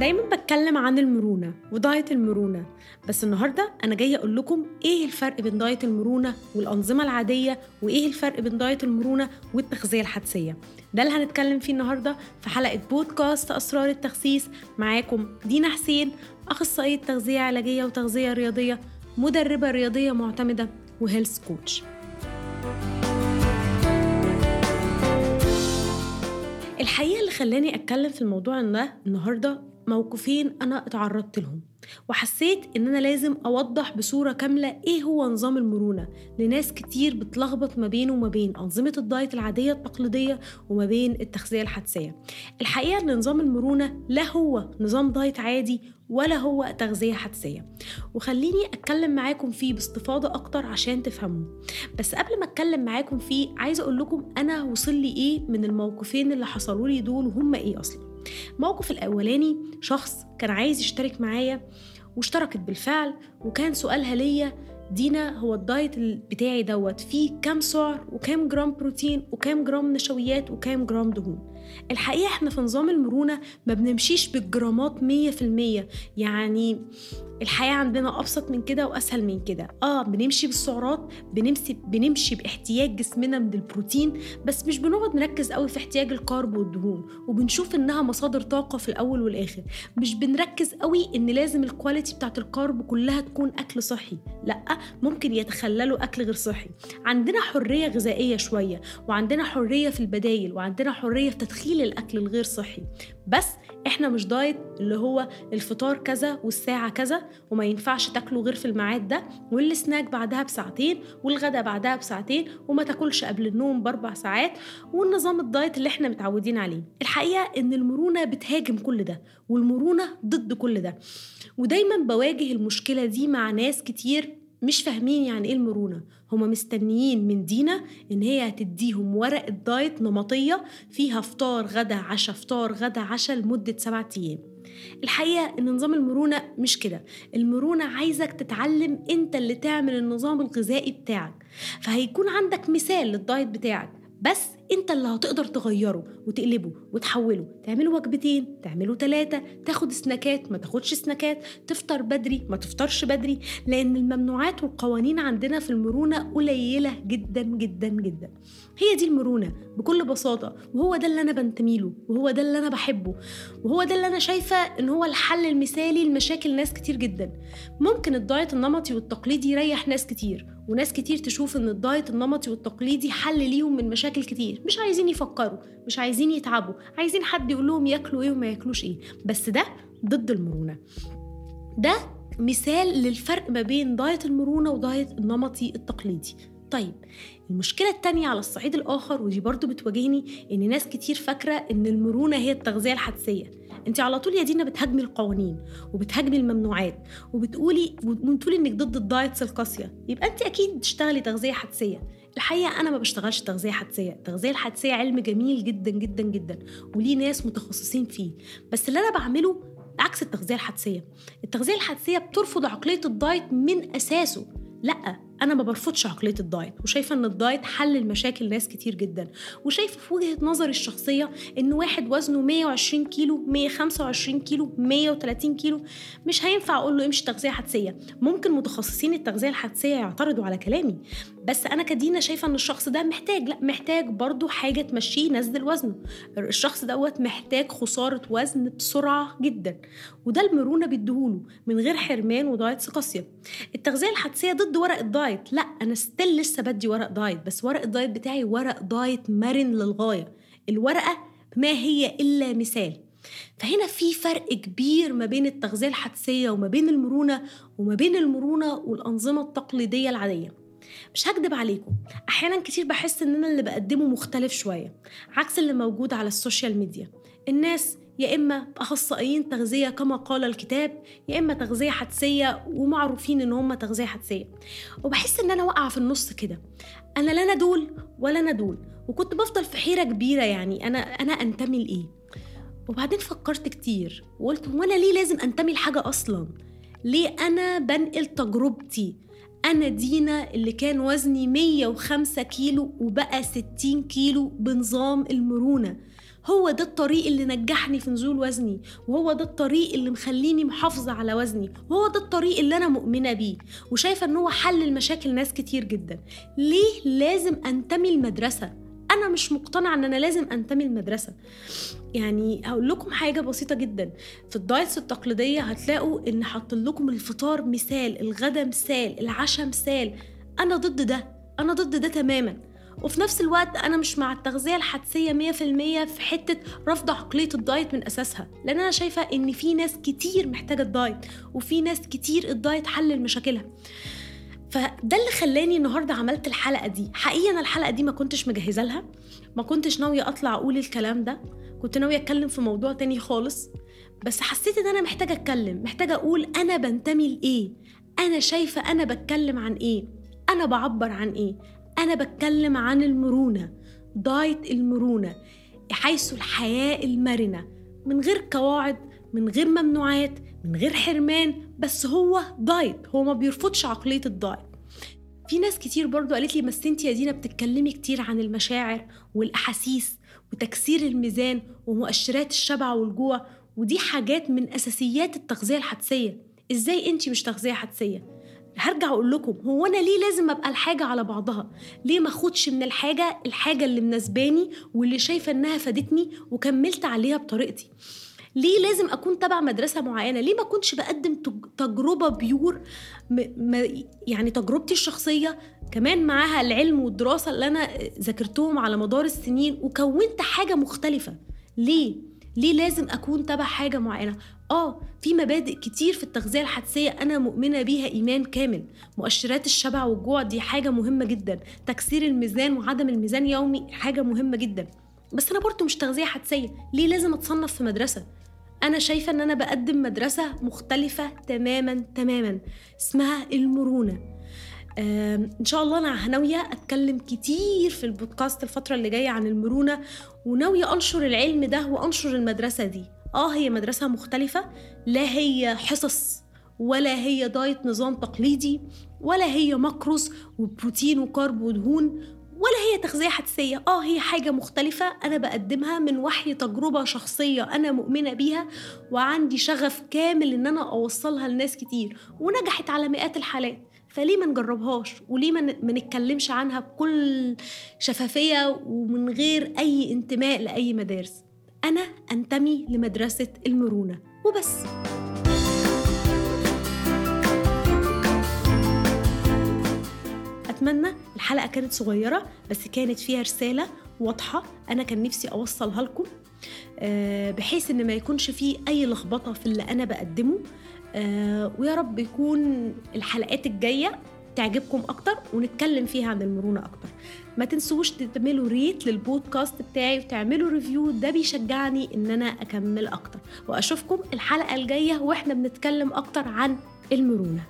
دايما بتكلم عن المرونة ودايت المرونة بس النهاردة أنا جاية أقول لكم إيه الفرق بين دايت المرونة والأنظمة العادية وإيه الفرق بين دايت المرونة والتغذية الحدسية. ده اللي هنتكلم فيه النهاردة في حلقة بودكاست أسرار التخسيس. معاكم دينا حسين أخصائية تغذية علاجية وتغذية رياضية مدربة رياضية معتمدة و health coach. الحقيقة اللي خلاني أتكلم في الموضوع ده النهاردة موقفين أنا اتعرضت لهم. وحسيت إن أنا لازم أوضح بصورة كاملة إيه هو نظام المرونة. لناس كتير بتلخبط ما بينه وما بين أنظمة الدايت العادية التقليدية وما بين التغذية الحدسية. الحقيقة إن نظام المرونة لا هو نظام دايت عادي ولا هو تغذية حدسية. وخليني أتكلم معاكم فيه باستفاضة أكتر عشان تفهموا. بس قبل ما أتكلم معاكم فيه عايزة أقول لكم أنا وصل لي إيه من الموقفين اللي حصلوا لي دول وهم إيه أصلا. الموقف الأولاني شخص كان عايز يشترك معايا واشتركت بالفعل وكان سؤالها ليا دينا هو الدايت بتاعي دوت فيه كام سعر وكام جرام بروتين وكام جرام نشويات وكام جرام دهون. الحقيقة إحنا في نظام المرونة ما بنمشيش بالجرامات مية في المية. يعني الحياة عندنا أبسط من كده وأسهل من كده. آه بنمشي بالسعرات بنمشي بنمشي باحتياج جسمنا من البروتين بس مش بنقعد نركز قوي في احتياج ال carb والدهون وبنشوف إنها مصادر طاقة في الأول والآخر. مش بنركز قوي إن لازم ال quality بتاعت ال carb كلها تكون أكل صحي. لأ ممكن يتخللوا أكل غير صحي. عندنا حرية غذائية شوية وعندنا حرية في البدايل وعندنا حرية في تدخيل الأكل الغير صحي. بس إحنا مش diet اللي هو الفطار كذا والساعة كذا وما ينفعش تاكله غير في الميعاد ده والسناك بعدها بساعتين والغدا بعدها بساعتين وما تاكلش قبل النوم بأربع ساعات والنظام ال diet اللي إحنا متعودين عليه. الحقيقة إن المرونة بتهاجم كل ده والمرونة ضد كل ده. ودايما بواجه المشكلة دي مع ناس كتير مش فاهمين يعني إيه المرونة. هما مستنيين من دينا إن هي هتديهم ورقه diet نمطية فيها فطار غدا عشاء فطار غدا عشاء لمدة سبعة أيام. الحقيقة إن نظام المرونة مش كده. المرونة عايزك تتعلم أنت اللي تعمل النظام الغذائي بتاعك. فهيكون عندك مثال للدايت بتاعك. بس انت اللي هتقدر تغيره وتقلبه وتحوله. تعمله وجبتين تعمله ثلاثة تاخد سناكات ما تاخدش سناكات تفطر بدري ما تفطرش بدري لأن الممنوعات والقوانين عندنا في المرونة قليلة جدا جدا جدا. هي دي المرونة بكل بساطة وهو ده اللي أنا بنتمي له وهو ده اللي أنا بحبه وهو ده اللي أنا شايفة إن هو الحل المثالي لمشاكل ناس كتير جدا. ممكن ال diet النمطي والتقليدي يريح ناس كتير وناس كتير تشوف إن ال diet النمطي والتقليدي حل ليهم من مشاكل كتير. مش عايزين يفكروا مش عايزين يتعبوا عايزين حد يقول لهم ياكلوا إيه وما ياكلوش إيه. بس ده ضد المرونة. ده مثال للفرق ما بين diet المرونة و diet النمطي التقليدي. طيب المشكلة التانية على الصعيد الآخر ودي برضو بتواجهني إن ناس كتير فاكرة إن المرونة هي التغذية الحدسية. انت على طول يا دينا بتهاجمي القوانين وبتهاجمي الممنوعات وبتقولي وبتقولي إنك ضد ال diets القاسية. يبقى انت أكيد بتشتغلي تغذية حدسية. الحقيقة أنا ما بشتغلش تغذية حدسية. التغذيه الحدسية علم جميل جدا جدا جدا وليه ناس متخصصين فيه. بس اللي أنا بعمله عكس التغذية الحدسية. التغذية الحدسية بترفض عقلية ال diet من أساسه. لأ أنا ما برفضش عقلية ال diet وشايفة إن ال diet حل لمشاكل ناس كتير جدا. وشايفة في وجهة نظري الشخصية إن واحد وزنه 120 كيلو 125 كيلو 130 كيلو مش هينفع أقول له امشي تغذيه حدسيه ممكن متخصصين التغذية الحدسية يعترضوا على كلامي. بس أنا كدينا شايفة إن الشخص ده محتاج لأ محتاج برضه حاجة تمشيه ينزل وزنه. الشخص دوت محتاج خسارة وزن بسرعة جدا وده المرونة بيديهوله من غير حرمان و diets قاسية. التغذية الحدسية ضد ورق ال diet لأ أنا still لسه بدي ورق diet بس ورق ال diet بتاعي ورق diet مرن للغاية. الورقة ما هي إلا مثال. فهنا في فرق كبير ما بين التغذية الحدسية وما بين المرونة وما بين المرونة والأنظمة التقليدية العادية. مش هكدب عليكم. أحيانا كتير بحس إن أنا اللي بقدمه مختلف شوية عكس اللي موجود على ال social media. الناس يا إما أخصائيين تغذية كما قال الكتاب يا إما تغذية حدسية ومعروفين إن هم تغذية حدسية. وبحس إن أنا واقعة في النص كده. أنا لا أنا دول ولا أنا دول وكنت بفضل في حيرة كبيرة يعني أنا أنا أنتمي لإيه. وبعدين فكرت كتير وقلت هو أنا ليه لازم أنتمي لحاجة أصلا؟ ليه أنا بنقل تجربتي أنا دينا اللي كان وزني 105 كيلو وبقى 60 كيلو بنظام المرونة. هو ده الطريق اللي نجحني في نزول وزني وهو ده الطريق اللي مخليني محافظة على وزني وهو ده الطريق اللي أنا مؤمنة بيه وشايفة إن هو حل المشاكل ناس كتير جدا. ليه لازم أنتمي المدرسة أنا مش مقتنعة إن أنا لازم أنتمي المدرسة يعني هقول لكم حاجة بسيطة جدا. في الدايتس التقليدية هتلاقوا إن حاط لكم الفطار مثال الغدا مثال العشاء مثال. أنا ضد ده. أنا ضد ده تماما. وفي نفس الوقت أنا مش مع التغذية الحدسية 100% في حتة رفض عقلية ال diet من أساسها. لأن أنا شايفة إن في ناس كتير محتاجة ال diet وفي ناس كتير ال diet حل مشاكلها فده اللي خلاني النهارده عملت الحلقة دي. حقيقه أنا الحلقة دي ما كنتش مجهزة لها ما كنتش ناوية أطلع أقول الكلام ده. كنت ناوية أتكلم في موضوع تاني خالص. بس حسيت إن أنا محتاجة أتكلم محتاجة أقول أنا بنتمي لإيه؟ أنا شايفة أنا بتكلم عن إيه؟ أنا بعبر عن إيه؟ أنا بتكلم عن المرونة diet المرونة حيث الحياة المرنة. من غير قواعد من غير ممنوعات من غير حرمان بس هو diet هو ما بيرفضش عقلية ال diet في ناس كتير برضو قالت لي بس انت يا دينا بتتكلمي كتير عن المشاعر والأحاسيس وتكسير الميزان ومؤشرات الشبع والجوع ودي حاجات من أساسيات التغذية الحدسية. إزاي انت مش تغذية حدسية؟ هرجع أقول لكم هو أنا ليه لازم أبقى الحاجة على بعضها؟ ليه ما أخدش من الحاجة الحاجة اللي مناسباني واللي شايفة إنها فادتني وكملت عليها بطريقتي؟ ليه لازم أكون تبع مدرسة معينة؟ ليه ما كنتش بقدم تجربة بيور يعني تجربتي الشخصية كمان معاها العلم والدراسة اللي أنا ذاكرتهم على مدار السنين وكونت حاجة مختلفة. ليه؟ ليه لازم أكون تبع حاجة معينة؟ آه في مبادئ كتير في التغذية الحدسية أنا مؤمنة بيها إيمان كامل. مؤشرات الشبع والجوع دي حاجة مهمة جدا. تكسير الميزان وعدم الميزان يومي حاجة مهمة جدا. بس أنا برضو مش تغذية حدسية. ليه لازم أتصنف في مدرسة؟ أنا شايفة إن أنا بقدم مدرسة مختلفة تماما تماما اسمها المرونة. إن شاء الله أنا ناوية أتكلم كتير في البودكاست الفترة اللي جاية عن المرونة وناوية أنشر العلم ده وأنشر المدرسة دي. آه هي مدرسة مختلفة لا هي حصص ولا هي دايت نظام تقليدي ولا هي مكروس وبروتين وكارب ودهون ولا هي تغذية حدسية. آه هي حاجة مختلفة. أنا بقدمها من وحي تجربة شخصية أنا مؤمنة بيها وعندي شغف كامل إن أنا أوصلها لناس كتير ونجحت على مئات الحالات. فليه ما نجربهاش؟ وليه ما نتكلمش عنها بكل شفافية ومن غير أي انتماء لأي مدارس. أنا أنتمي لمدرسة المرونة وبس. أتمنى الحلقة كانت صغيرة بس كانت فيها رسالة واضحة أنا كان نفسي أوصلها لكم آه، بحيث إن ما يكونش فيه أي لخبطة في اللي أنا بقدمه آه، ويا رب يكون الحلقات الجاية تعجبكم أكتر ونتكلم فيها عن المرونة أكتر. ما تنسوش تعملوا ريت للبودكاست بتاعي وتعملوا ريفيو ده بيشجعني إن أنا أكمل أكتر. وأشوفكم الحلقة الجاية وإحنا بنتكلم أكتر عن المرونة.